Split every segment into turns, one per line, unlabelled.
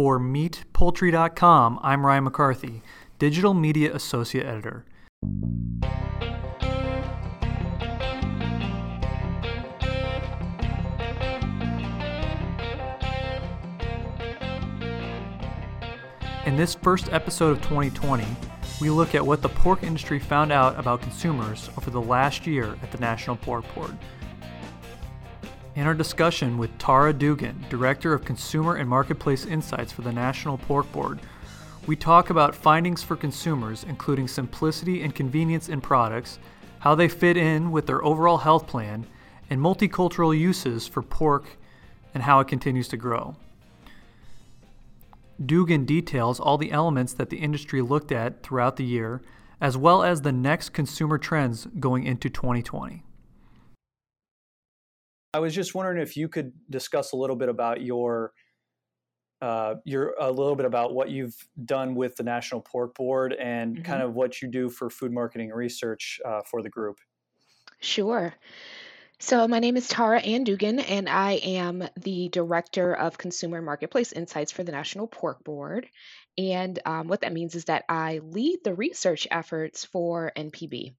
For MeatPoultry.com, I'm Ryan McCarthy, Digital Media Associate Editor. In this first episode of 2020, we look at what the pork industry found out about consumers over the last year at the National Pork Board. In our discussion with Tara Dugan, Director of Consumer and Marketplace Insights for the National Pork Board, we talk about findings for consumers, including simplicity and convenience in products, how they fit in with their overall health plan, and multicultural uses for pork and how it continues to grow. Dugan details all the elements that the industry looked at throughout the year, as well as the next consumer trends going into 2020. I was just wondering if you could discuss a little bit about your uh, your a little bit about what you've done with the National Pork Board and mm-hmm. kind of what you do for food marketing research uh, for the group.
Sure. So, my name is Tara Ann Dugan, and I am the Director of Consumer Marketplace Insights for the National Pork Board. And um, what that means is that I lead the research efforts for NPB.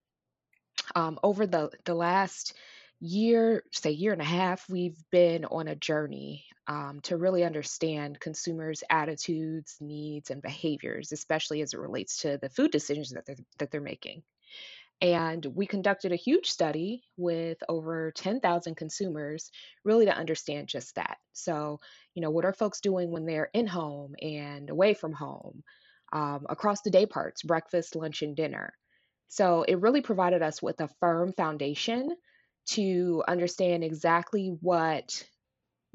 Um, over the, the last year, say year and a half, we've been on a journey um, to really understand consumers' attitudes, needs, and behaviors, especially as it relates to the food decisions that they're, that they're making. And we conducted a huge study with over 10,000 consumers, really to understand just that. So, you know, what are folks doing when they're in home and away from home, um, across the day parts, breakfast, lunch, and dinner? So, it really provided us with a firm foundation to understand exactly what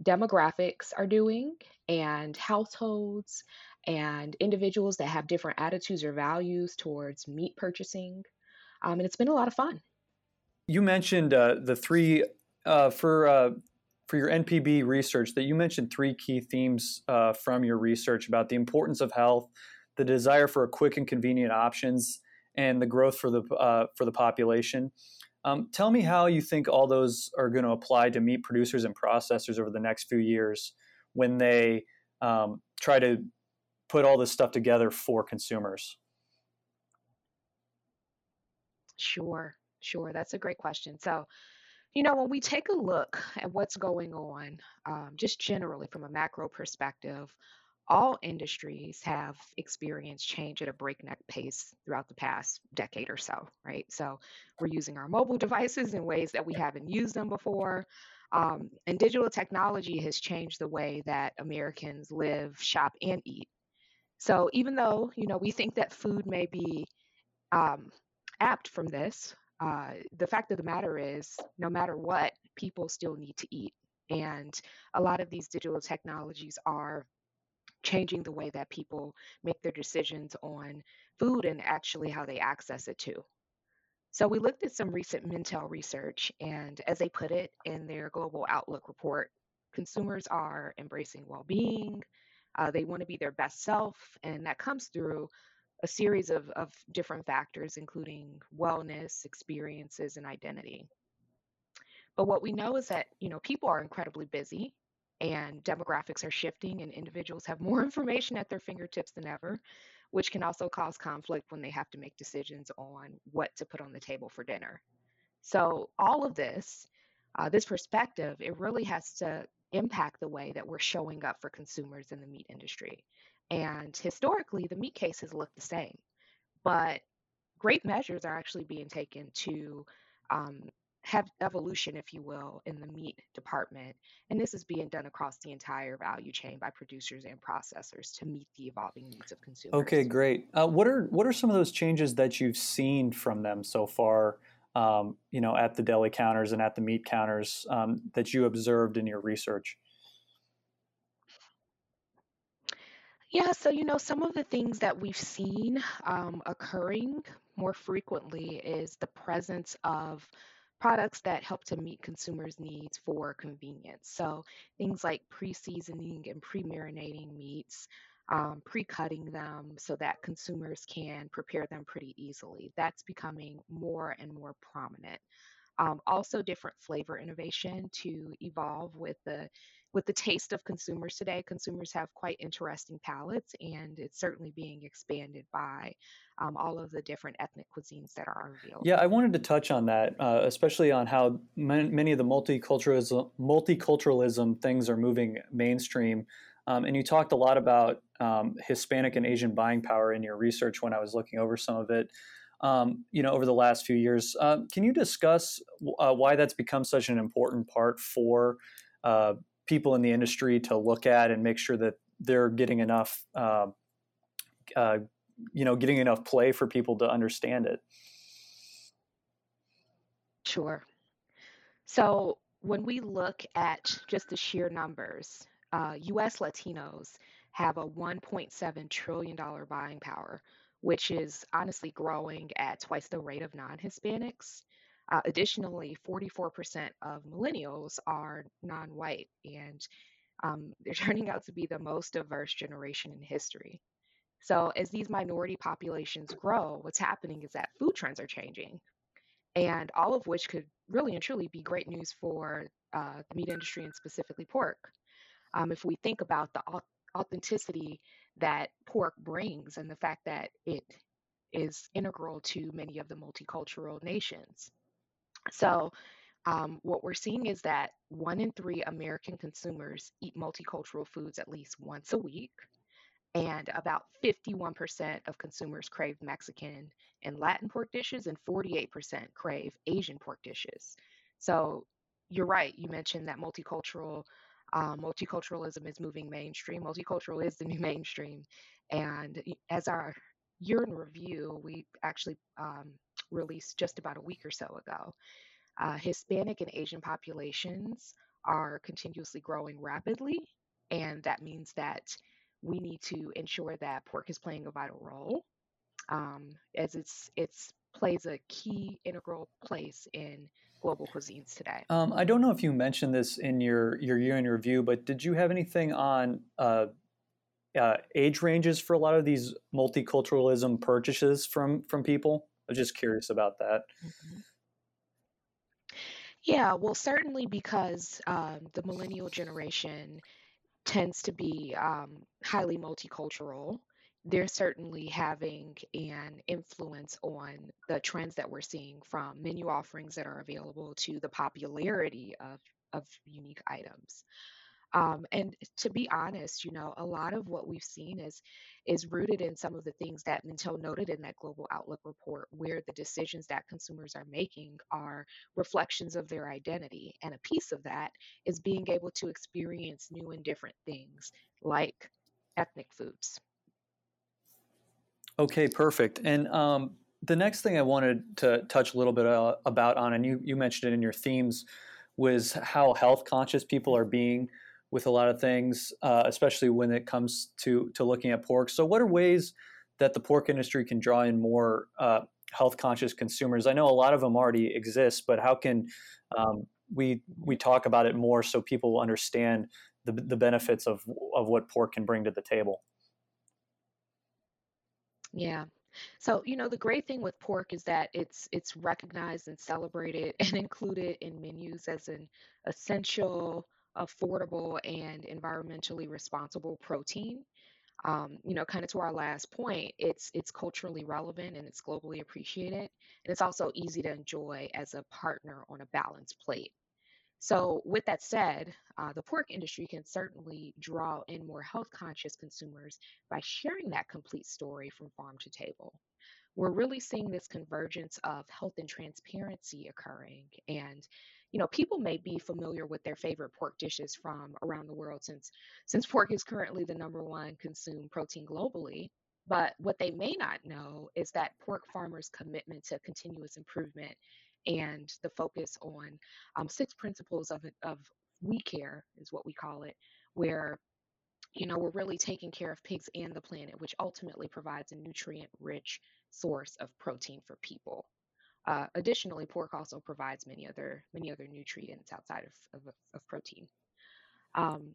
demographics are doing and households and individuals that have different attitudes or values towards meat purchasing um, and it's been a lot of fun.
You mentioned uh, the three uh, for uh, for your NPB research that you mentioned three key themes uh, from your research about the importance of health, the desire for quick and convenient options, and the growth for the uh, for the population. Um, tell me how you think all those are going to apply to meat producers and processors over the next few years when they um, try to put all this stuff together for consumers.
Sure, sure. That's a great question. So, you know, when we take a look at what's going on, um, just generally from a macro perspective, all industries have experienced change at a breakneck pace throughout the past decade or so, right? So we're using our mobile devices in ways that we haven't used them before. Um, and digital technology has changed the way that Americans live, shop, and eat. So even though, you know, we think that food may be um, apt from this. Uh, the fact of the matter is, no matter what, people still need to eat. And a lot of these digital technologies are changing the way that people make their decisions on food and actually how they access it too. So we looked at some recent Mintel research, and as they put it in their Global Outlook report, consumers are embracing well being. Uh, they want to be their best self, and that comes through a series of, of different factors, including wellness, experiences, and identity. But what we know is that, you know, people are incredibly busy and demographics are shifting and individuals have more information at their fingertips than ever, which can also cause conflict when they have to make decisions on what to put on the table for dinner. So all of this, uh, this perspective, it really has to impact the way that we're showing up for consumers in the meat industry. And historically, the meat cases look the same, but great measures are actually being taken to um, have evolution, if you will, in the meat department. And this is being done across the entire value chain by producers and processors to meet the evolving needs of consumers.
Okay, great. Uh, what are what are some of those changes that you've seen from them so far? Um, you know, at the deli counters and at the meat counters um, that you observed in your research.
Yeah, so you know, some of the things that we've seen um, occurring more frequently is the presence of products that help to meet consumers' needs for convenience. So things like pre-seasoning and pre-marinating meats, um, pre-cutting them so that consumers can prepare them pretty easily. That's becoming more and more prominent. Um, also, different flavor innovation to evolve with the with the taste of consumers today, consumers have quite interesting palates, and it's certainly being expanded by um, all of the different ethnic cuisines that are available.
Yeah, I wanted to touch on that, uh, especially on how many of the multiculturalism, multiculturalism things are moving mainstream. Um, and you talked a lot about um, Hispanic and Asian buying power in your research when I was looking over some of it. Um, you know, over the last few years, uh, can you discuss uh, why that's become such an important part for uh, people in the industry to look at and make sure that they're getting enough, um, uh, you know, getting enough play for people to understand it.
Sure. So when we look at just the sheer numbers, uh, U.S. Latinos have a 1.7 trillion dollar buying power, which is honestly growing at twice the rate of non-Hispanics. Uh, additionally, 44% of millennials are non white, and um, they're turning out to be the most diverse generation in history. So, as these minority populations grow, what's happening is that food trends are changing, and all of which could really and truly be great news for uh, the meat industry and specifically pork. Um, if we think about the authenticity that pork brings and the fact that it is integral to many of the multicultural nations. So, um, what we're seeing is that one in three American consumers eat multicultural foods at least once a week, and about 51% of consumers crave Mexican and Latin pork dishes, and 48% crave Asian pork dishes. So, you're right. You mentioned that multicultural um, multiculturalism is moving mainstream. Multicultural is the new mainstream, and as our year in review, we actually um, released just about a week or so ago. Uh, Hispanic and Asian populations are continuously growing rapidly, and that means that we need to ensure that pork is playing a vital role, um, as it's it's plays a key integral place in global cuisines today.
Um, I don't know if you mentioned this in your your year in review, but did you have anything on uh, uh, age ranges for a lot of these multiculturalism purchases from from people? I was just curious about that. Mm-hmm.
Yeah, well, certainly because um, the millennial generation tends to be um, highly multicultural. They're certainly having an influence on the trends that we're seeing from menu offerings that are available to the popularity of, of unique items. Um, and to be honest, you know, a lot of what we've seen is is rooted in some of the things that Mintel noted in that Global Outlook report, where the decisions that consumers are making are reflections of their identity. And a piece of that is being able to experience new and different things like ethnic foods.
Okay, perfect. And um, the next thing I wanted to touch a little bit uh, about on, and you, you mentioned it in your themes, was how health conscious people are being with a lot of things, uh, especially when it comes to to looking at pork. So, what are ways that the pork industry can draw in more uh, health conscious consumers? I know a lot of them already exist, but how can um, we we talk about it more so people understand the the benefits of of what pork can bring to the table?
Yeah. So, you know, the great thing with pork is that it's it's recognized and celebrated and included in menus as an essential affordable and environmentally responsible protein. Um, you know, kind of to our last point, it's it's culturally relevant and it's globally appreciated, and it's also easy to enjoy as a partner on a balanced plate. So, with that said, uh, the pork industry can certainly draw in more health conscious consumers by sharing that complete story from farm to table. We're really seeing this convergence of health and transparency occurring, and you know, people may be familiar with their favorite pork dishes from around the world since since pork is currently the number one consumed protein globally. But what they may not know is that pork farmers' commitment to continuous improvement and the focus on um, six principles of, of we care is what we call it, where you know we're really taking care of pigs and the planet, which ultimately provides a nutrient-rich source of protein for people. Uh, additionally, pork also provides many other many other nutrients outside of, of, of protein. Um,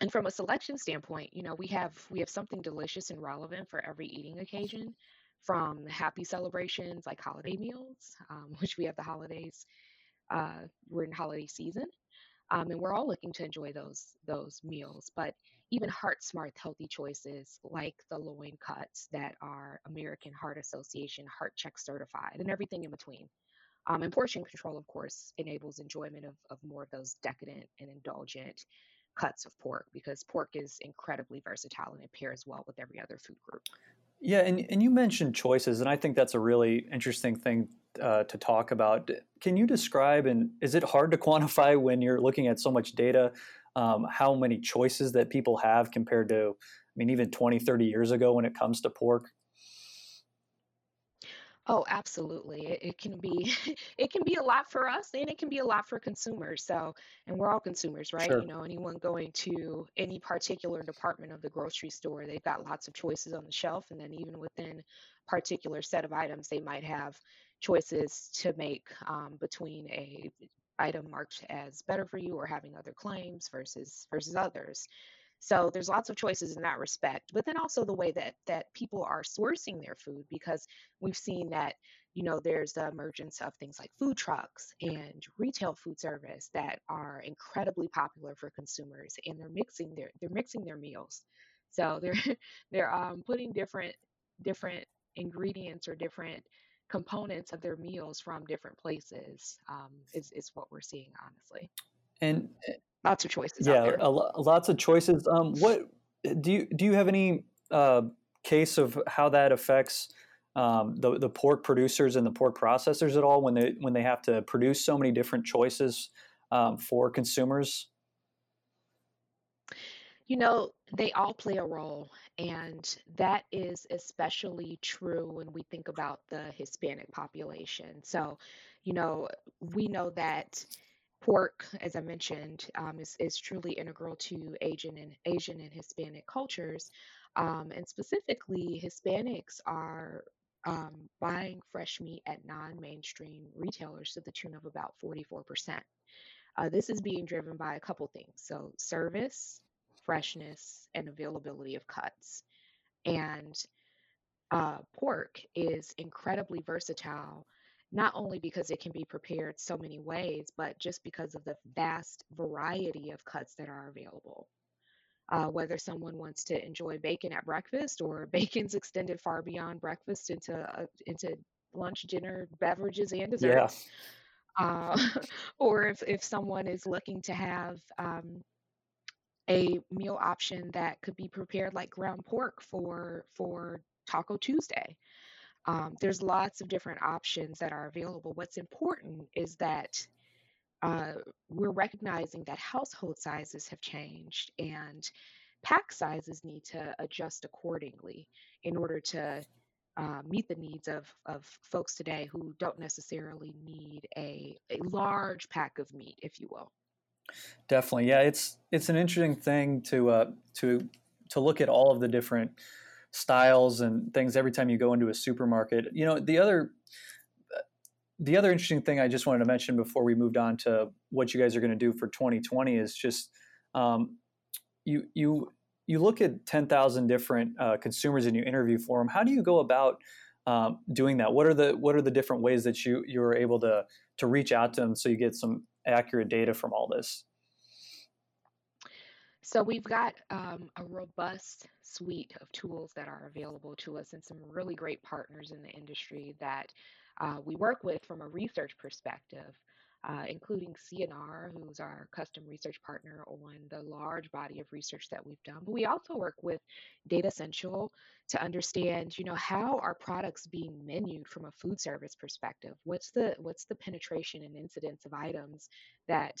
and from a selection standpoint, you know, we have we have something delicious and relevant for every eating occasion, from happy celebrations like holiday meals, um, which we have the holidays. Uh, we're in holiday season. Um, and we're all looking to enjoy those those meals. But even heart smart healthy choices like the loin cuts that are American Heart Association heart check certified and everything in between. Um, and portion control, of course, enables enjoyment of, of more of those decadent and indulgent cuts of pork because pork is incredibly versatile and it pairs well with every other food group.
Yeah, and, and you mentioned choices, and I think that's a really interesting thing uh, to talk about. Can you describe, and is it hard to quantify when you're looking at so much data, um, how many choices that people have compared to, I mean, even 20, 30 years ago when it comes to pork?
Oh, absolutely. It, it can be it can be a lot for us and it can be a lot for consumers. So, and we're all consumers, right?
Sure.
You know, anyone going to any particular department of the grocery store, they've got lots of choices on the shelf and then even within particular set of items, they might have choices to make um, between a item marked as better for you or having other claims versus versus others. So there's lots of choices in that respect, but then also the way that that people are sourcing their food because we've seen that you know there's the emergence of things like food trucks and retail food service that are incredibly popular for consumers and they're mixing their they're mixing their meals. So they're they're um, putting different different ingredients or different components of their meals from different places um, is is what we're seeing honestly.
And
lots of choices out
Yeah, lo- lots of choices. Um, what do you do? You have any uh, case of how that affects um, the the pork producers and the pork processors at all when they when they have to produce so many different choices um, for consumers?
You know, they all play a role, and that is especially true when we think about the Hispanic population. So, you know, we know that pork, as I mentioned, um, is, is truly integral to Asian and Asian and Hispanic cultures. Um, and specifically, Hispanics are um, buying fresh meat at non-mainstream retailers to the tune of about 44%. Uh, this is being driven by a couple things. So service, freshness, and availability of cuts. And uh, pork is incredibly versatile, not only because it can be prepared so many ways, but just because of the vast variety of cuts that are available. Uh, whether someone wants to enjoy bacon at breakfast or bacon's extended far beyond breakfast into uh, into lunch, dinner, beverages, and
Yeah,
desserts, uh, or if, if someone is looking to have um, a meal option that could be prepared like ground pork for for Taco Tuesday. Um, there's lots of different options that are available. What's important is that uh, we're recognizing that household sizes have changed and pack sizes need to adjust accordingly in order to uh, meet the needs of, of folks today who don't necessarily need a, a large pack of meat, if you will.
Definitely. Yeah, it's it's an interesting thing to uh, to to look at all of the different styles and things every time you go into a supermarket. You know, the other the other interesting thing I just wanted to mention before we moved on to what you guys are going to do for 2020 is just um, you you you look at 10,000 different uh, consumers and you interview for them. How do you go about um, doing that? What are the what are the different ways that you you're able to to reach out to them so you get some accurate data from all this?
So we've got um, a robust suite of tools that are available to us and some really great partners in the industry that uh, we work with from a research perspective, uh, including CNR, who's our custom research partner on the large body of research that we've done. But we also work with Datassential to understand, you know, how are products being menued from a food service perspective? What's the what's the penetration and incidence of items that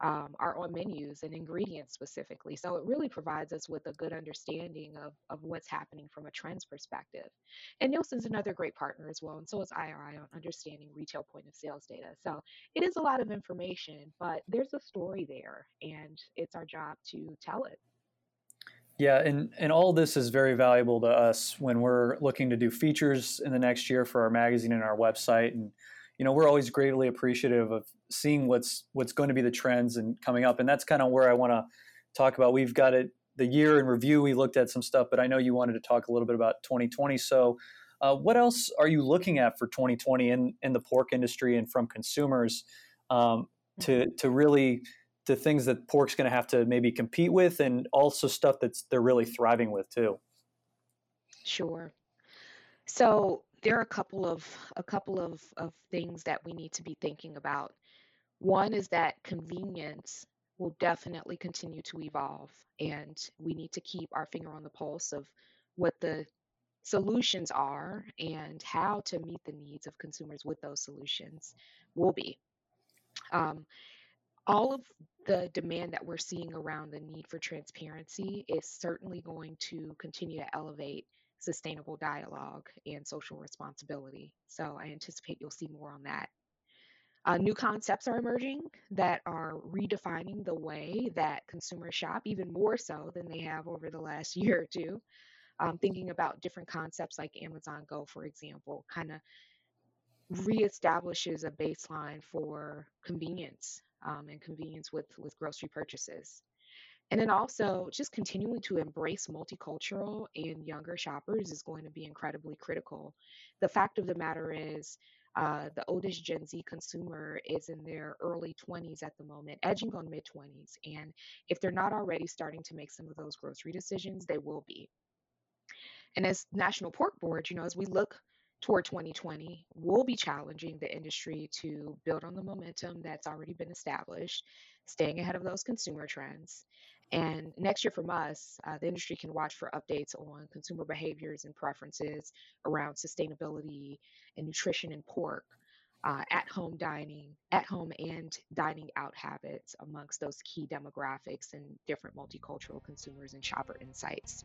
um, are on menus and ingredients specifically. So it really provides us with a good understanding of, of what's happening from a trends perspective. And Nielsen's another great partner as well, and so is IRI on understanding retail point of sales data. So it is a lot of information, but there's a story there, and it's our job to tell it.
Yeah, and and all this is very valuable to us when we're looking to do features in the next year for our magazine and our website and you know we're always greatly appreciative of seeing what's what's going to be the trends and coming up and that's kind of where i want to talk about we've got it the year in review we looked at some stuff but i know you wanted to talk a little bit about 2020 so uh, what else are you looking at for 2020 in, in the pork industry and from consumers um, to, to really to things that pork's going to have to maybe compete with, and also stuff that's they're really thriving with too.
Sure. So there are a couple of a couple of, of things that we need to be thinking about. One is that convenience will definitely continue to evolve, and we need to keep our finger on the pulse of what the solutions are and how to meet the needs of consumers with those solutions will be. Um, all of the demand that we're seeing around the need for transparency is certainly going to continue to elevate sustainable dialogue and social responsibility. So I anticipate you'll see more on that. Uh, new concepts are emerging that are redefining the way that consumers shop, even more so than they have over the last year or two. Um, thinking about different concepts like Amazon Go, for example, kind of reestablishes a baseline for convenience um, and convenience with, with grocery purchases. And then also, just continuing to embrace multicultural and younger shoppers is going to be incredibly critical. The fact of the matter is, uh, the oldest Gen Z consumer is in their early 20s at the moment, edging on mid 20s. And if they're not already starting to make some of those grocery decisions, they will be. And as National Pork Board, you know, as we look toward 2020, we'll be challenging the industry to build on the momentum that's already been established, staying ahead of those consumer trends. And next year from us, uh, the industry can watch for updates on consumer behaviors and preferences around sustainability and nutrition and pork, uh, at home dining, at home and dining out habits amongst those key demographics and different multicultural consumers and shopper insights.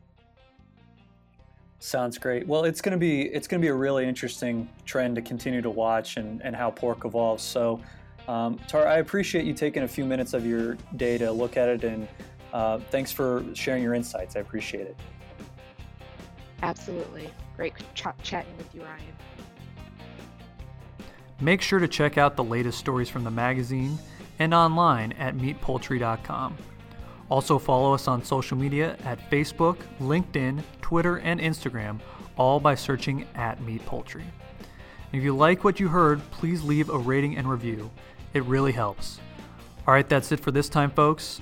Sounds great. Well, it's going to be it's going to be a really interesting trend to continue to watch and, and how pork evolves. So, um, Tara, I appreciate you taking a few minutes of your day to look at it, and uh, thanks for sharing your insights. I appreciate it.
Absolutely. Great ch- chatting with you, Ryan.
Make sure to check out the latest stories from the magazine and online at meatpoultry.com. Also, follow us on social media at Facebook, LinkedIn, Twitter, and Instagram, all by searching at Meat Poultry. If you like what you heard, please leave a rating and review. It really helps. All right, that's it for this time, folks.